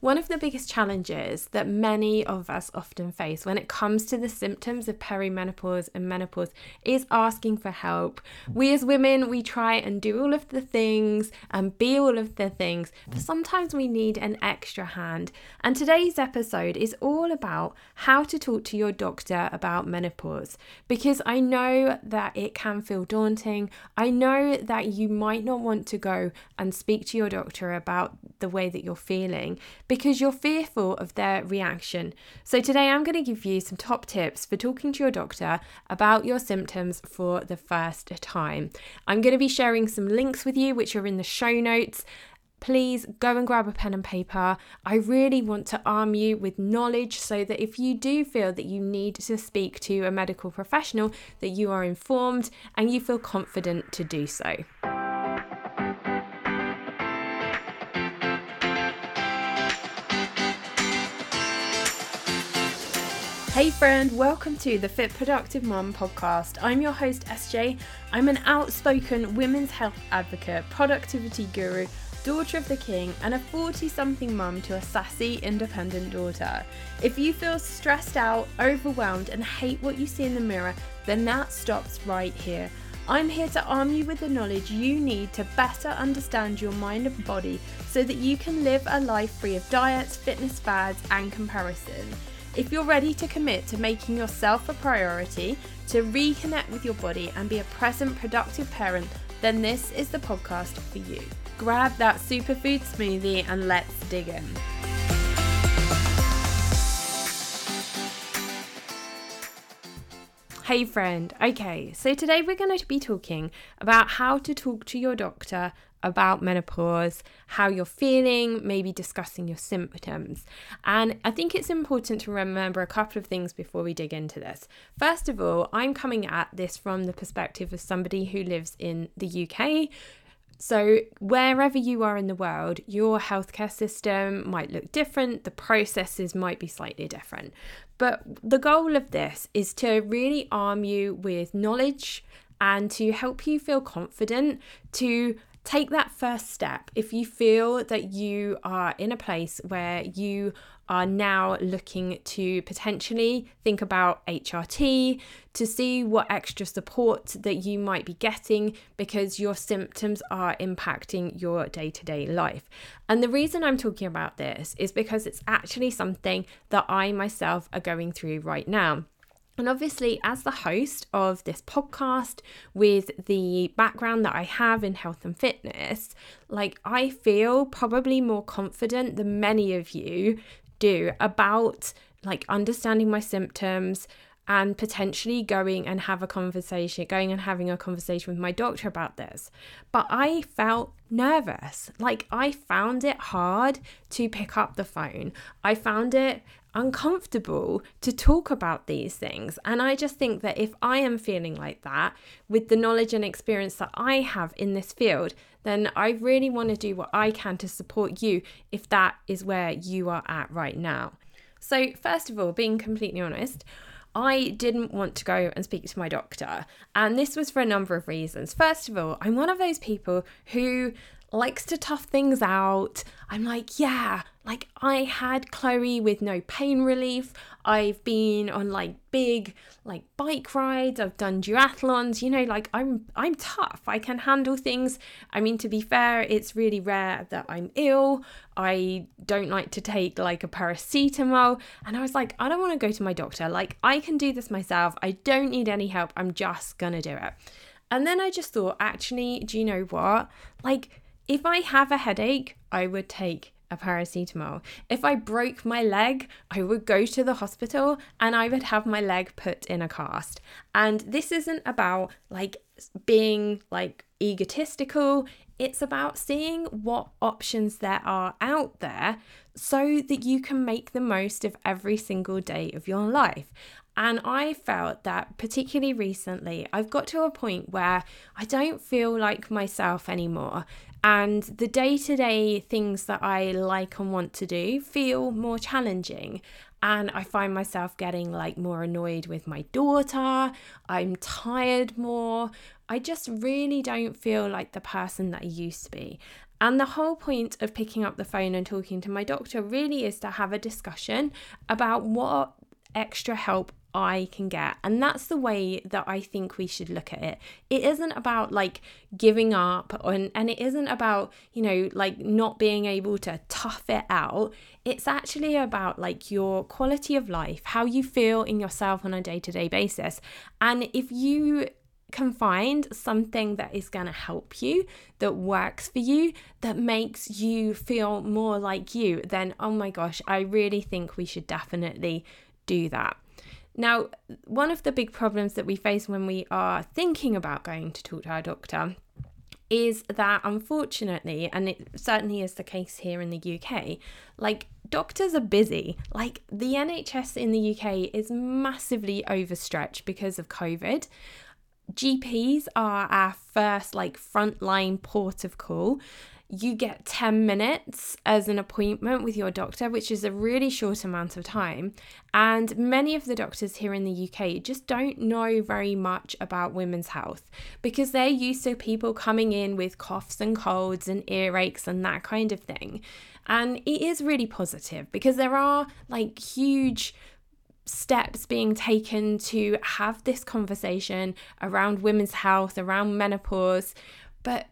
One of the biggest challenges that many of us often face when it comes to the symptoms of perimenopause and menopause is asking for help. We as women, we try and do all of the things and be all of the things, but sometimes we need an extra hand. And today's episode is all about how to talk to your doctor about menopause because I know that it can feel daunting. I know that you might not want to go and speak to your doctor about the way that you're feeling because you're fearful of their reaction. So, today I'm going to give you some top tips for talking to your doctor about your symptoms for the first time. I'm going to be sharing some links with you, which are in the show notes please go and grab a pen and paper. I really want to arm you with knowledge so that if you do feel that you need to speak to a medical professional, that you are informed and you feel confident to do so. Hey friend, welcome to the Fit Productive Mum podcast. I'm your host SJ. I'm an outspoken women's health advocate, productivity guru, daughter of the king, and a 40 something mum to a sassy, independent daughter. If you feel stressed out, overwhelmed, and hate what you see in the mirror, then that stops right here. I'm here to arm you with the knowledge you need to better understand your mind and body so that you can live a life free of diets, fitness fads, and comparison. If you're ready to commit to making yourself a priority, to reconnect with your body and be a present, productive parent, then this is the podcast for you. Grab that superfood smoothie and let's dig in. Hey friend, okay, so today we're going to be talking about how to talk to your doctor about menopause, how you're feeling, maybe discussing your symptoms. And I think it's important to remember a couple of things before we dig into this. First of all, I'm coming at this from the perspective of somebody who lives in the UK. So, wherever you are in the world, your healthcare system might look different, the processes might be slightly different. But the goal of this is to really arm you with knowledge and to help you feel confident to take that first step. If you feel that you are in a place where you are now looking to potentially think about HRT to see what extra support that you might be getting because your symptoms are impacting your day to day life. And the reason I'm talking about this is because it's actually something that I myself are going through right now. And obviously, as the host of this podcast, with the background that I have in health and fitness, like I feel probably more confident than many of you do about like understanding my symptoms and potentially going and have a conversation going and having a conversation with my doctor about this. But i felt nervous. Like i found it hard to pick up the phone. I found it uncomfortable to talk about these things. And I just think that if I am feeling like that with the knowledge and experience that I have in this field, then I really want to do what I can to support you if that is where you are at right now. So, first of all, being completely honest, I didn't want to go and speak to my doctor. And this was for a number of reasons. First of all, I'm one of those people who likes to tough things out. I'm like, yeah, like I had Chloe with no pain relief. I've been on like big like bike rides. I've done duathlons. You know, like I'm I'm tough. I can handle things. I mean, to be fair, it's really rare that I'm ill. I don't like to take like a paracetamol. And I was like, I don't want to go to my doctor. Like I can do this myself. I don't need any help. I'm just gonna do it. And then I just thought, actually, do you know what? Like if I have a headache, I would take a paracetamol. If I broke my leg, I would go to the hospital and I would have my leg put in a cast. And this isn't about like being like egotistical, it's about seeing what options there are out there so that you can make the most of every single day of your life. And I felt that particularly recently, I've got to a point where I don't feel like myself anymore. And the day to day things that I like and want to do feel more challenging. And I find myself getting like more annoyed with my daughter. I'm tired more. I just really don't feel like the person that I used to be. And the whole point of picking up the phone and talking to my doctor really is to have a discussion about what extra help I can get. And that's the way that I think we should look at it. It isn't about like giving up and, and it isn't about, you know, like not being able to tough it out. It's actually about like your quality of life, how you feel in yourself on a day to day basis. And if you can find something that is going to help you, that works for you, that makes you feel more like you, then oh my gosh, I really think we should definitely do that. Now, one of the big problems that we face when we are thinking about going to talk to our doctor is that unfortunately, and it certainly is the case here in the UK, like doctors are busy. Like the NHS in the UK is massively overstretched because of COVID. GPs are our first like frontline port of call you get 10 minutes as an appointment with your doctor, which is a really short amount of time. And many of the doctors here in the UK just don't know very much about women's health because they're used to people coming in with coughs and colds and earaches and that kind of thing. And it is really positive because there are like huge steps being taken to have this conversation around women's health, around menopause. But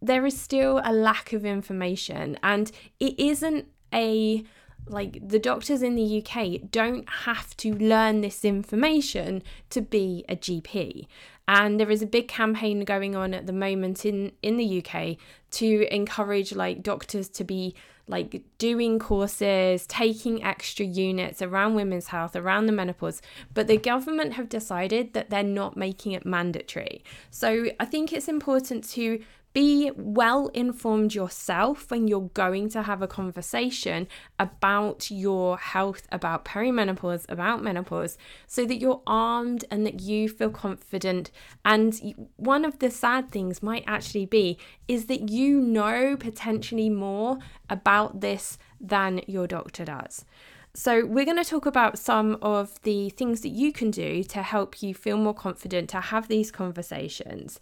there is still a lack of information and it isn't a like the doctors in the UK don't have to learn this information to be a GP. And there is a big campaign going on at the moment in in the UK to encourage like doctors to be like doing courses, taking extra units around women's health, around the menopause, but the government have decided that they're not making it mandatory. So I think it's important to be well informed yourself when you're going to have a conversation about your health, about perimenopause, about menopause, so that you're armed and that you feel confident. And one of the sad things might actually be is that you know potentially more about this than your doctor does. So, we're going to talk about some of the things that you can do to help you feel more confident to have these conversations.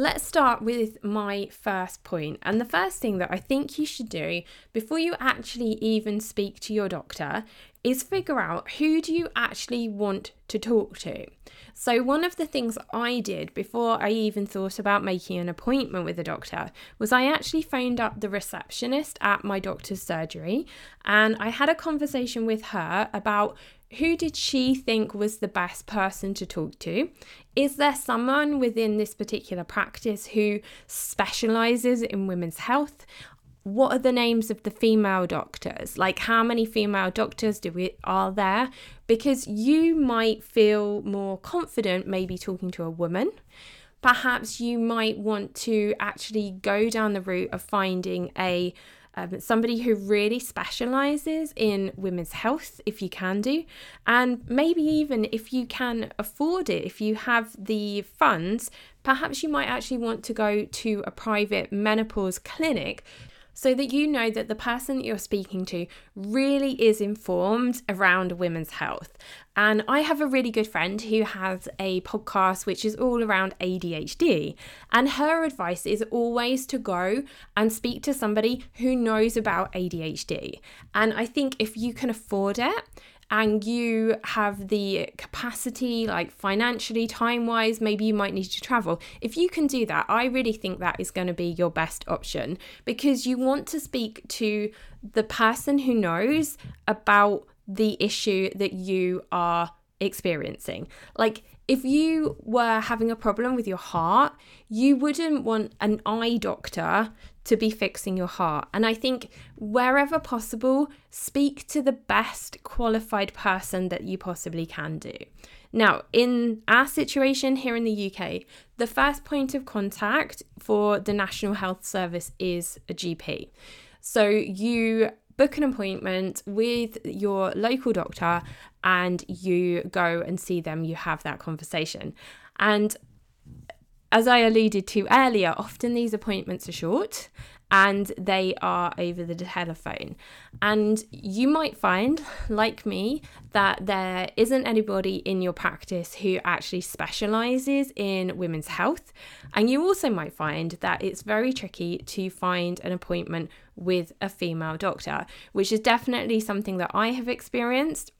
Let's start with my first point. And the first thing that I think you should do before you actually even speak to your doctor is figure out who do you actually want to talk to. So one of the things I did before I even thought about making an appointment with a doctor was I actually phoned up the receptionist at my doctor's surgery and I had a conversation with her about who did she think was the best person to talk to? Is there someone within this particular practice who specializes in women's health? What are the names of the female doctors? Like how many female doctors do we are there? Because you might feel more confident maybe talking to a woman. Perhaps you might want to actually go down the route of finding a um, somebody who really specializes in women's health, if you can do, and maybe even if you can afford it, if you have the funds, perhaps you might actually want to go to a private menopause clinic so that you know that the person that you're speaking to really is informed around women's health. And I have a really good friend who has a podcast which is all around ADHD. And her advice is always to go and speak to somebody who knows about ADHD. And I think if you can afford it, and you have the capacity, like financially, time wise, maybe you might need to travel. If you can do that, I really think that is going to be your best option because you want to speak to the person who knows about the issue that you are experiencing. Like, if you were having a problem with your heart, you wouldn't want an eye doctor to be fixing your heart. And I think wherever possible, speak to the best qualified person that you possibly can do. Now, in our situation here in the UK, the first point of contact for the National Health Service is a GP. So you book an appointment with your local doctor and you go and see them, you have that conversation. And as I alluded to earlier, often these appointments are short and they are over the telephone. And you might find, like me, that there isn't anybody in your practice who actually specializes in women's health. And you also might find that it's very tricky to find an appointment with a female doctor, which is definitely something that I have experienced.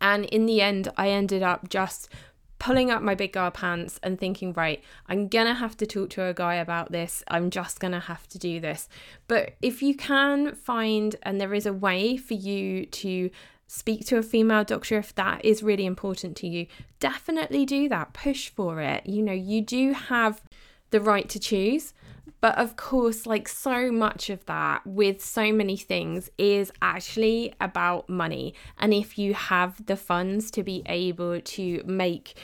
And in the end, I ended up just pulling up my big girl pants and thinking, right, I'm gonna have to talk to a guy about this. I'm just gonna have to do this. But if you can find, and there is a way for you to speak to a female doctor if that is really important to you, definitely do that. Push for it. You know, you do have the right to choose. But of course, like so much of that with so many things is actually about money. And if you have the funds to be able to make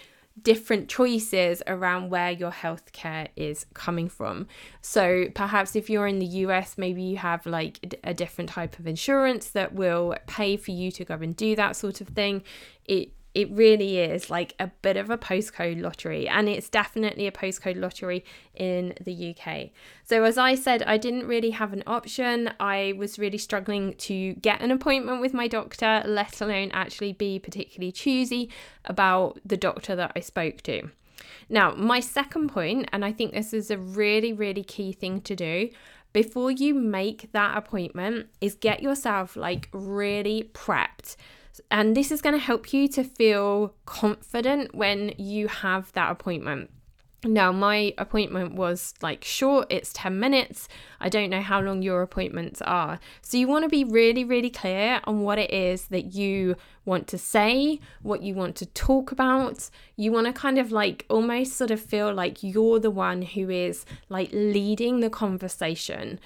different choices around where your healthcare is coming from. So perhaps if you're in the US, maybe you have like a different type of insurance that will pay for you to go and do that sort of thing. It it really is like a bit of a postcode lottery and it's definitely a postcode lottery in the UK. So as I said I didn't really have an option. I was really struggling to get an appointment with my doctor, let alone actually be particularly choosy about the doctor that I spoke to. Now, my second point and I think this is a really really key thing to do before you make that appointment is get yourself like really prepped and this is going to help you to feel confident when you have that appointment. Now, my appointment was like short, it's 10 minutes. I don't know how long your appointments are. So, you want to be really, really clear on what it is that you want to say, what you want to talk about. You want to kind of like almost sort of feel like you're the one who is like leading the conversation.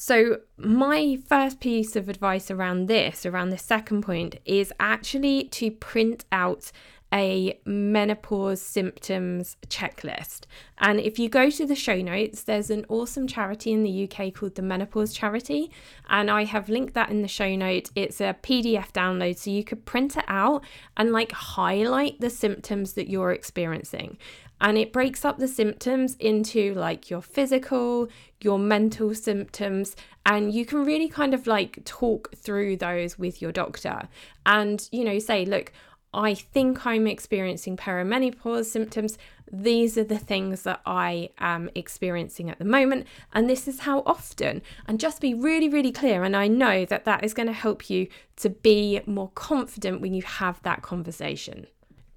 So, my first piece of advice around this, around the second point, is actually to print out a menopause symptoms checklist. And if you go to the show notes, there's an awesome charity in the UK called the Menopause Charity. And I have linked that in the show note. It's a PDF download, so you could print it out and like highlight the symptoms that you're experiencing and it breaks up the symptoms into like your physical, your mental symptoms, and you can really kind of like talk through those with your doctor and, you know, say, look, I think I'm experiencing perimenopause symptoms. These are the things that I am experiencing at the moment, and this is how often. And just be really, really clear. And I know that that is going to help you to be more confident when you have that conversation.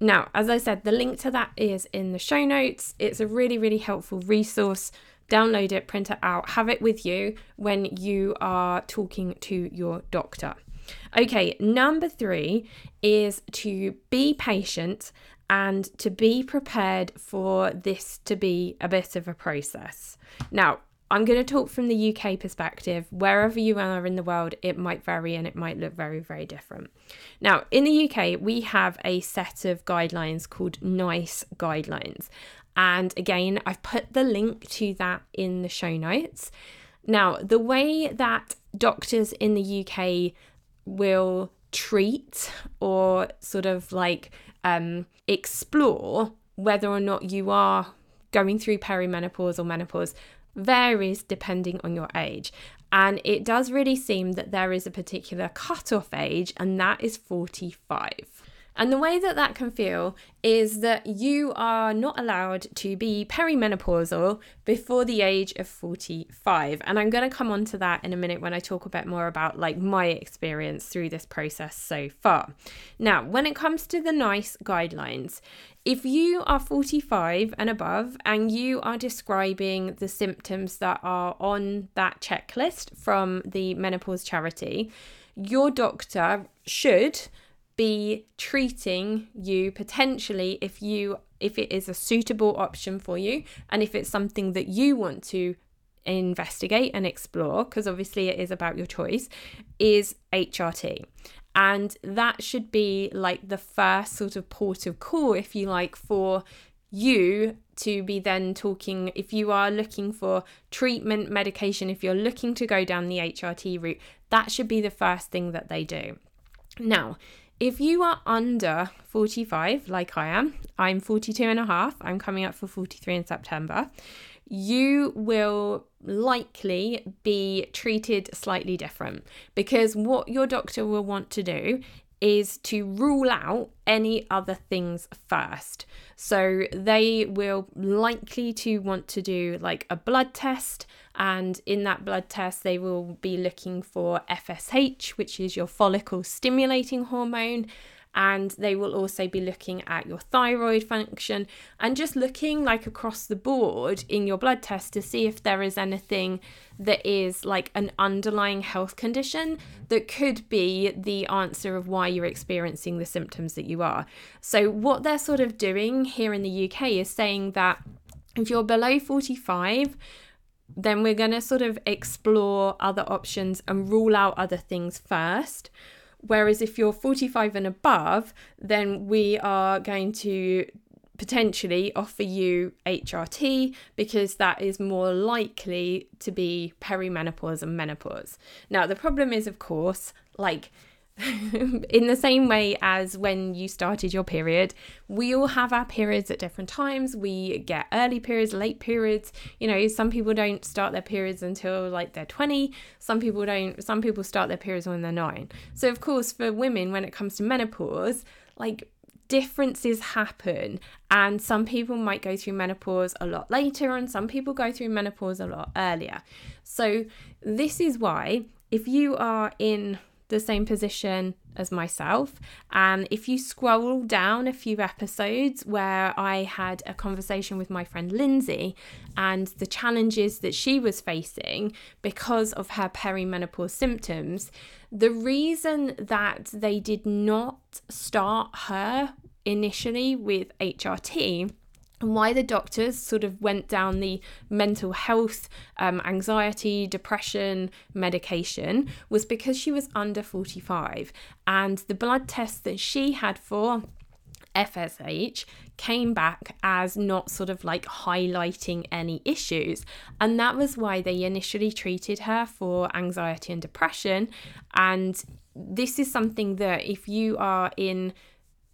Now, as I said, the link to that is in the show notes. It's a really, really helpful resource. Download it, print it out, have it with you when you are talking to your doctor. Okay, number three is to be patient and to be prepared for this to be a bit of a process. Now, I'm going to talk from the UK perspective. Wherever you are in the world, it might vary and it might look very, very different. Now, in the UK, we have a set of guidelines called NICE guidelines. And again, I've put the link to that in the show notes. Now, the way that doctors in the UK will treat or sort of like um, explore whether or not you are going through perimenopause or menopause varies depending on your age. And it does really seem that there is a particular cutoff age, and that is 45. And the way that that can feel is that you are not allowed to be perimenopausal before the age of 45. And I'm going to come on to that in a minute when I talk a bit more about like my experience through this process so far. Now, when it comes to the NICE guidelines, if you are 45 and above and you are describing the symptoms that are on that checklist from the menopause charity, your doctor should be treating you potentially if you if it is a suitable option for you and if it's something that you want to investigate and explore because obviously it is about your choice is HRT and that should be like the first sort of port of call if you like for you to be then talking if you are looking for treatment medication if you're looking to go down the HRT route that should be the first thing that they do. Now if you are under 45, like I am, I'm 42 and a half, I'm coming up for 43 in September. you will likely be treated slightly different because what your doctor will want to do is to rule out any other things first. So they will likely to want to do like a blood test and in that blood test they will be looking for FSH, which is your follicle stimulating hormone and they will also be looking at your thyroid function and just looking like across the board in your blood test to see if there is anything that is like an underlying health condition that could be the answer of why you're experiencing the symptoms that you are. So, what they're sort of doing here in the UK is saying that if you're below 45, then we're going to sort of explore other options and rule out other things first. Whereas if you're 45 and above, then we are going to potentially offer you HRT because that is more likely to be perimenopause and menopause. Now, the problem is, of course, like in the same way as when you started your period, we all have our periods at different times. We get early periods, late periods. You know, some people don't start their periods until like they're 20. Some people don't, some people start their periods when they're nine. So, of course, for women, when it comes to menopause, like differences happen and some people might go through menopause a lot later and some people go through menopause a lot earlier. So this is why if you are in the same position as myself. And if you scroll down a few episodes where I had a conversation with my friend Lindsay and the challenges that she was facing because of her perimenopause symptoms, the reason that they did not start her initially with HRT and why the doctors sort of went down the mental health, um, anxiety, depression medication was because she was under 45. And the blood test that she had for FSH came back as not sort of like highlighting any issues. And that was why they initially treated her for anxiety and depression. And this is something that if you are in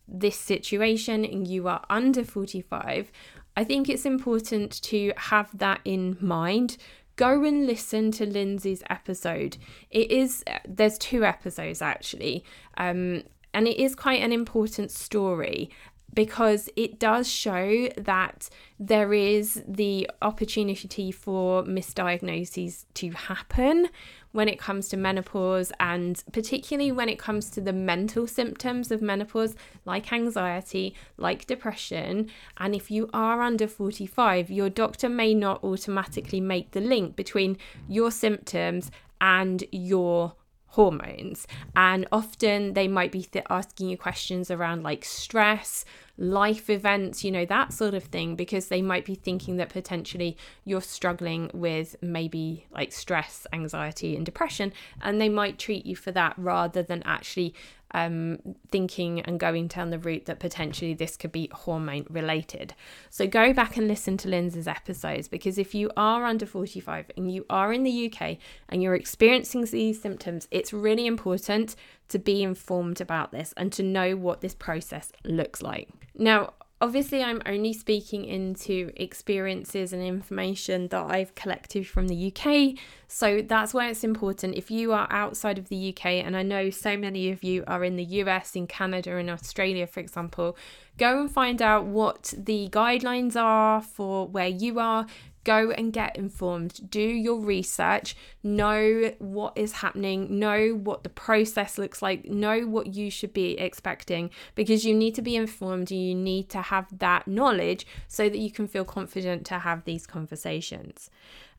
this situation and you are under 45, I think it's important to have that in mind. Go and listen to Lindsay's episode. It is, there's two episodes actually, um, and it is quite an important story because it does show that there is the opportunity for misdiagnoses to happen when it comes to menopause and particularly when it comes to the mental symptoms of menopause like anxiety like depression and if you are under 45 your doctor may not automatically make the link between your symptoms and your hormones. And often they might be th- asking you questions around like stress, life events, you know, that sort of thing, because they might be thinking that potentially you're struggling with maybe like stress, anxiety, and depression. And they might treat you for that rather than actually um, thinking and going down the route that potentially this could be hormone related. So go back and listen to Lindsay's episodes because if you are under 45 and you are in the UK and you're experiencing these symptoms, it's really important to be informed about this and to know what this process looks like. Now, obviously I'm only speaking into experiences and information that I've collected from the UK. So that's why it's important. If you are outside of the UK, and I know so many of you are in the US, in Canada, in Australia, for example, go and find out what the guidelines are for where you are go and get informed, do your research, know what is happening, know what the process looks like, know what you should be expecting because you need to be informed you need to have that knowledge so that you can feel confident to have these conversations.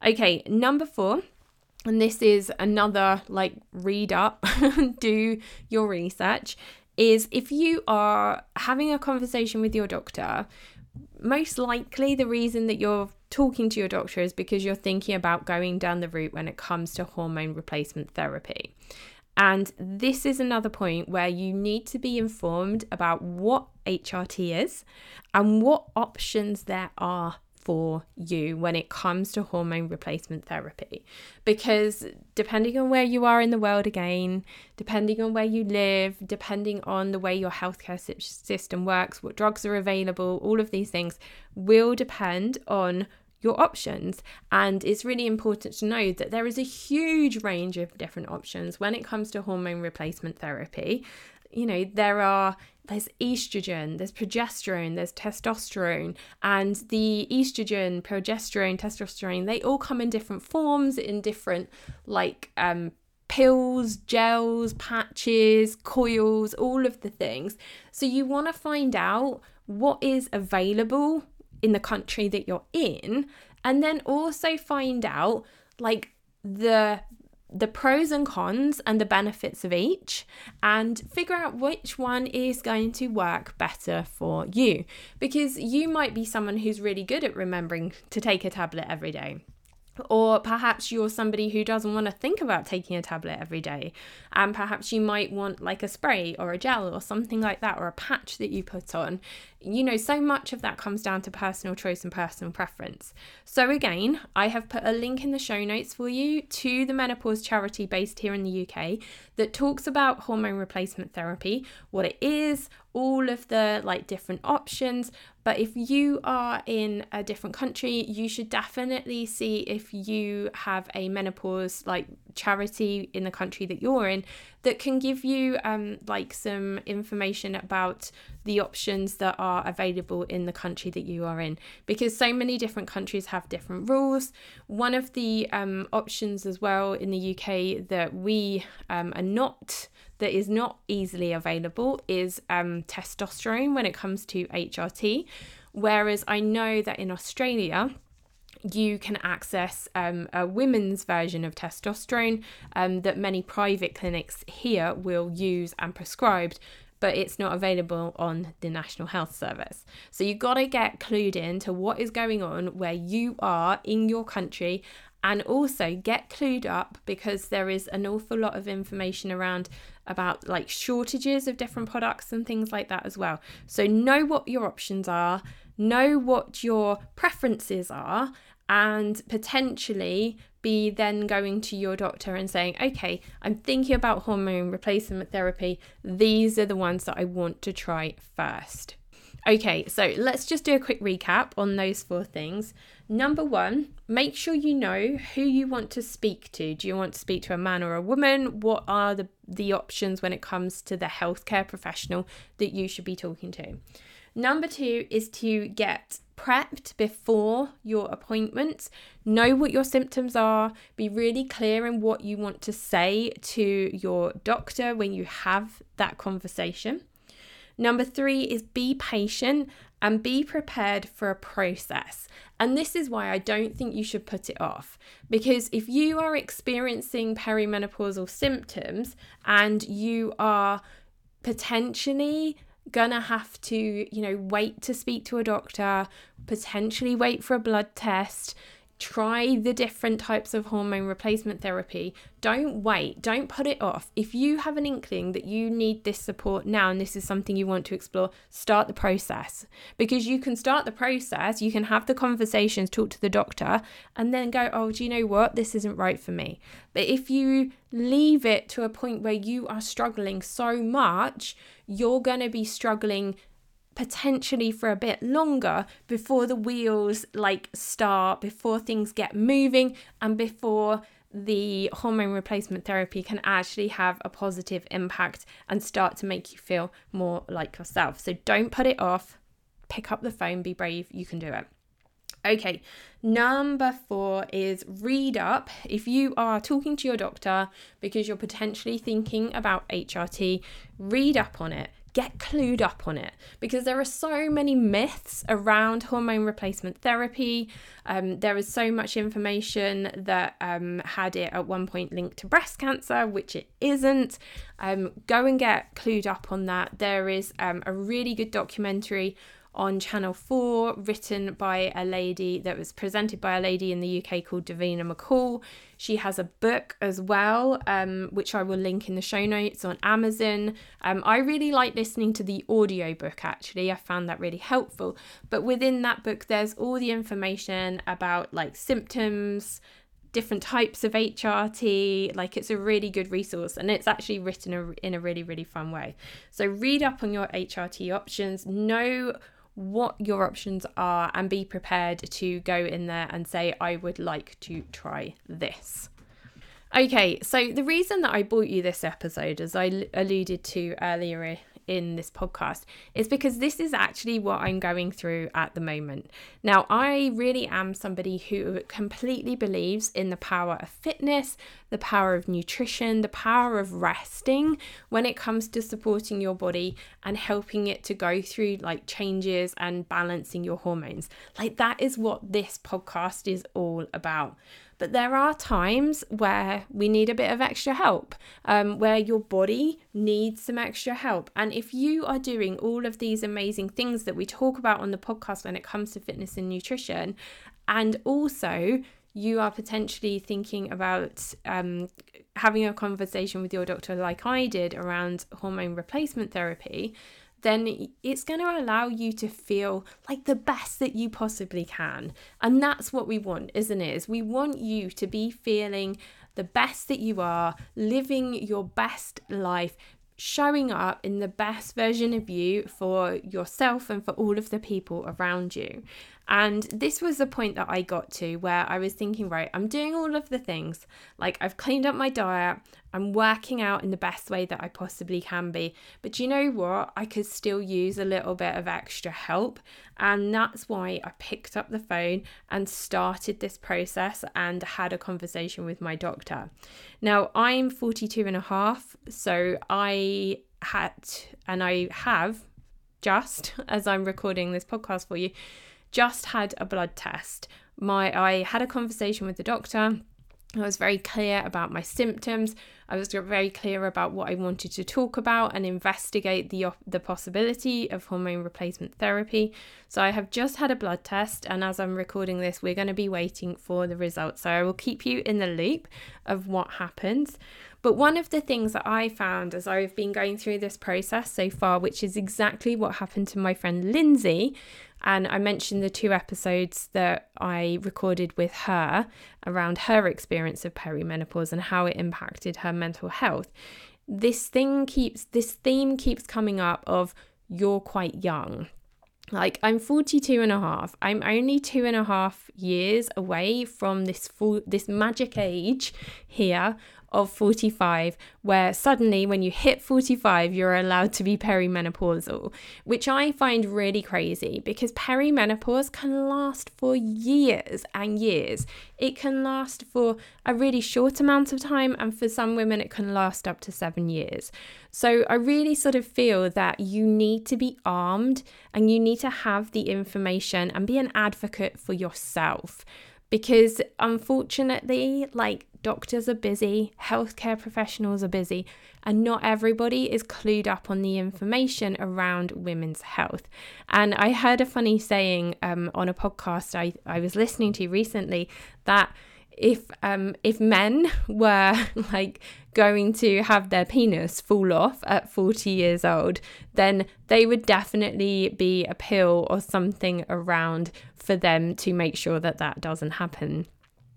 Okay, number four and this is another like read up, do your research, is if you are having a conversation with your doctor, most likely the reason that you're talking to your doctor is because you're thinking about going down the route when it comes to hormone replacement therapy. And this is another point where you need to be informed about what HRT is and what options there are for you when it comes to hormone replacement therapy. Because depending on where you are in the world again, depending on where you live, depending on the way your healthcare system works, what drugs are available, all of these things will depend on your options. And it's really important to know that there is a huge range of different options when it comes to hormone replacement therapy. You know, there are there's estrogen, there's progesterone, there's testosterone, and the estrogen, progesterone, testosterone, they all come in different forms, in different like um, pills, gels, patches, coils, all of the things. So you want to find out what is available in the country that you're in, and then also find out like the the pros and cons and the benefits of each and figure out which one is going to work better for you. Because you might be someone who's really good at remembering to take a tablet every day or perhaps you're somebody who doesn't want to think about taking a tablet every day. And perhaps you might want like a spray or a gel or something like that, or a patch that you put on. You know, so much of that comes down to personal choice and personal preference. So, again, I have put a link in the show notes for you to the menopause charity based here in the UK that talks about hormone replacement therapy, what it is, all of the like different options. But if you are in a different country, you should definitely see if you have a menopause like charity in the country that you're in that can give you um, like some information about the options that are available in the country that you are in because so many different countries have different rules. One of the um, options as well in the UK that we um, are not that is not easily available is um, testosterone when it comes to HRT. Whereas I know that in Australia, you can access um, a women's version of testosterone um, that many private clinics here will use and prescribed but it's not available on the National Health Service. So you've got to get clued in to what is going on where you are in your country and also get clued up because there is an awful lot of information around about like shortages of different products and things like that as well. So know what your options are, know what your preferences are and potentially be then going to your doctor and saying, okay, I'm thinking about hormone replacement therapy. These are the ones that I want to try first. Okay, so let's just do a quick recap on those four things. Number one, make sure you know who you want to speak to. Do you want to speak to a man or a woman? What are the, the options when it comes to the healthcare professional that you should be talking to? Number two is to get prepped before your appointment. Know what your symptoms are. Be really clear in what you want to say to your doctor when you have that conversation. Number three is be patient and be prepared for a process. And this is why I don't think you should put it off. Because if you are experiencing perimenopausal symptoms and you are potentially gonna have to, you know, wait to speak to a doctor, potentially wait for a blood test, try the different types of hormone replacement therapy. Don't wait, don't put it off. If you have an inkling that you need this support now and this is something you want to explore, start the process. Because you can start the process, you can have the conversations, talk to the doctor, and then go, oh, do you know what? This isn't right for me. But if you leave it to a point where you are struggling so much, you're going to be struggling potentially for a bit longer before the wheels like start, before things get moving, and before the hormone replacement therapy can actually have a positive impact and start to make you feel more like yourself. So don't put it off. Pick up the phone, be brave, you can do it. Okay, number four is read up. If you are talking to your doctor because you're potentially thinking about HRT, read up on it get clued up on it because there are so many myths around hormone replacement therapy. Um, there is so much information that um, had it at one point linked to breast cancer, which it isn't. Um, go and get clued up on that. There is um, a really good documentary on Channel 4, written by a lady that was presented by a lady in the UK called Davina McCall. She has a book as well, um, which I will link in the show notes on Amazon. Um, I really like listening to the audio book actually, I found that really helpful. But within that book, there's all the information about like symptoms, different types of HRT. Like it's a really good resource and it's actually written in a really, really fun way. So read up on your HRT options, know what your options are and be prepared to go in there and say, I would like to try this. Okay, so the reason that I bought you this episode, as I alluded to earlier in this podcast is because this is actually what I'm going through at the moment. Now, I really am somebody who completely believes in the power of fitness, the power of nutrition, the power of resting when it comes to supporting your body and helping it to go through like changes and balancing your hormones. Like, that is what this podcast is all about. But there are times where we need a bit of extra help, um, where your body needs some extra help. And if you are doing all of these amazing things that we talk about on the podcast when it comes to fitness and nutrition, and also you are potentially thinking about um, having a conversation with your doctor, like I did, around hormone replacement therapy, then it's going to allow you to feel like the best that you possibly can. And that's what we want, isn't it? Is we want you to be feeling the best that you are, living your best life, showing up in the best version of you for yourself and for all of the people around you. And this was the point that I got to where I was thinking, right, I'm doing all of the things. Like I've cleaned up my diet, I'm working out in the best way that I possibly can be. But you know what? I could still use a little bit of extra help. And that's why I picked up the phone and started this process and had a conversation with my doctor. Now, I'm 42 and a half, so I had, and I have just as I'm recording this podcast for you, just had a blood test. My I had a conversation with the doctor. I was very clear about my symptoms. I was very clear about what I wanted to talk about and investigate the the possibility of hormone replacement therapy. So I have just had a blood test and as I'm recording this we're going to be waiting for the results. So I will keep you in the loop of what happens. But one of the things that I found as I've been going through this process so far, which is exactly what happened to my friend Lindsay, and I mentioned the two episodes that I recorded with her around her experience of perimenopause and how it impacted her mental health. This thing keeps this theme keeps coming up of you're quite young. Like I'm 42 and a half. I'm only two and a half years away from this full this magic age here of 45, where suddenly when you hit 45, you're allowed to be perimenopausal, which I find really crazy because perimenopause can last for years and years. It can last for a really short amount of time, and for some women, it can last up to seven years. So I really sort of feel that you need to be armed and you need to have the information and be an advocate for yourself because unfortunately, like doctors are busy, healthcare professionals are busy, and not everybody is clued up on the information around women's health. And I heard a funny saying um, on a podcast I, I was listening to recently that if um if men were like going to have their penis fall off at 40 years old then they would definitely be a pill or something around for them to make sure that that doesn't happen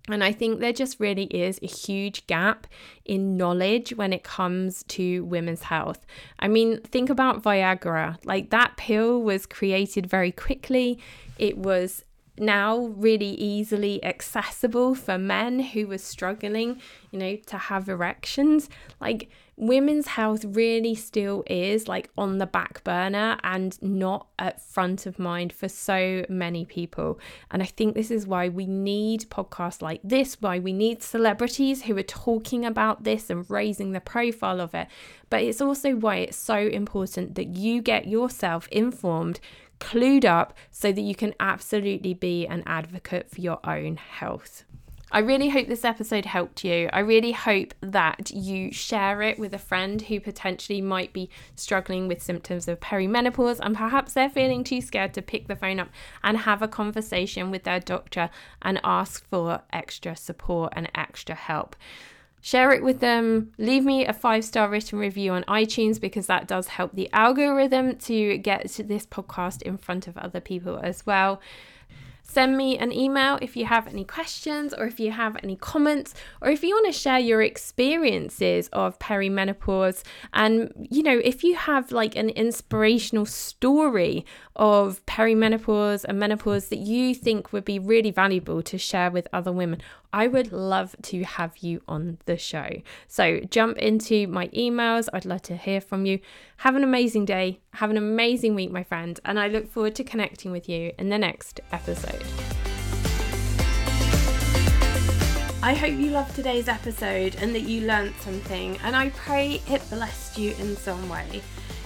and I think there just really is a huge gap in knowledge when it comes to women's health. I mean, think about Viagra. Like that pill was created very quickly. It was now really easily accessible for men who were struggling, you know, to have erections. Like women's health really still is like on the back burner and not at front of mind for so many people. And I think this is why we need podcasts like this, why we need celebrities who are talking about this and raising the profile of it. But it's also why it's so important that you get yourself informed clued up so that you can absolutely be an advocate for your own health. I really hope this episode helped you. I really hope that you share it with a friend who potentially might be struggling with symptoms of perimenopause and perhaps they're feeling too scared to pick the phone up and have a conversation with their doctor and ask for extra support and extra help share it with them. Leave me a five star written review on iTunes because that does help the algorithm to get this podcast in front of other people as well. Send me an email if you have any questions or if you have any comments or if you want to share your experiences of perimenopause. And, you know, if you have like an inspirational story of perimenopause and menopause that you think would be really valuable to share with other women, I would love to have you on the show. So jump into my emails. I'd love to hear from you. Have an amazing day. Have an amazing week, my friend. And I look forward to connecting with you in the next episode. I hope you loved today's episode and that you learned something, and I pray it blessed you in some way.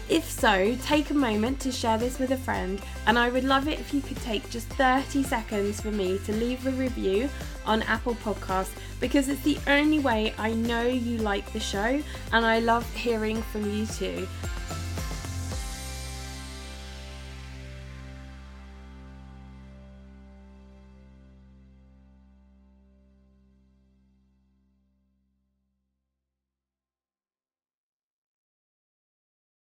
If so, take a moment to share this with a friend, and I would love it if you could take just 30 seconds for me to leave a review on Apple Podcasts because it's the only way I know you like the show, and I love hearing from you too.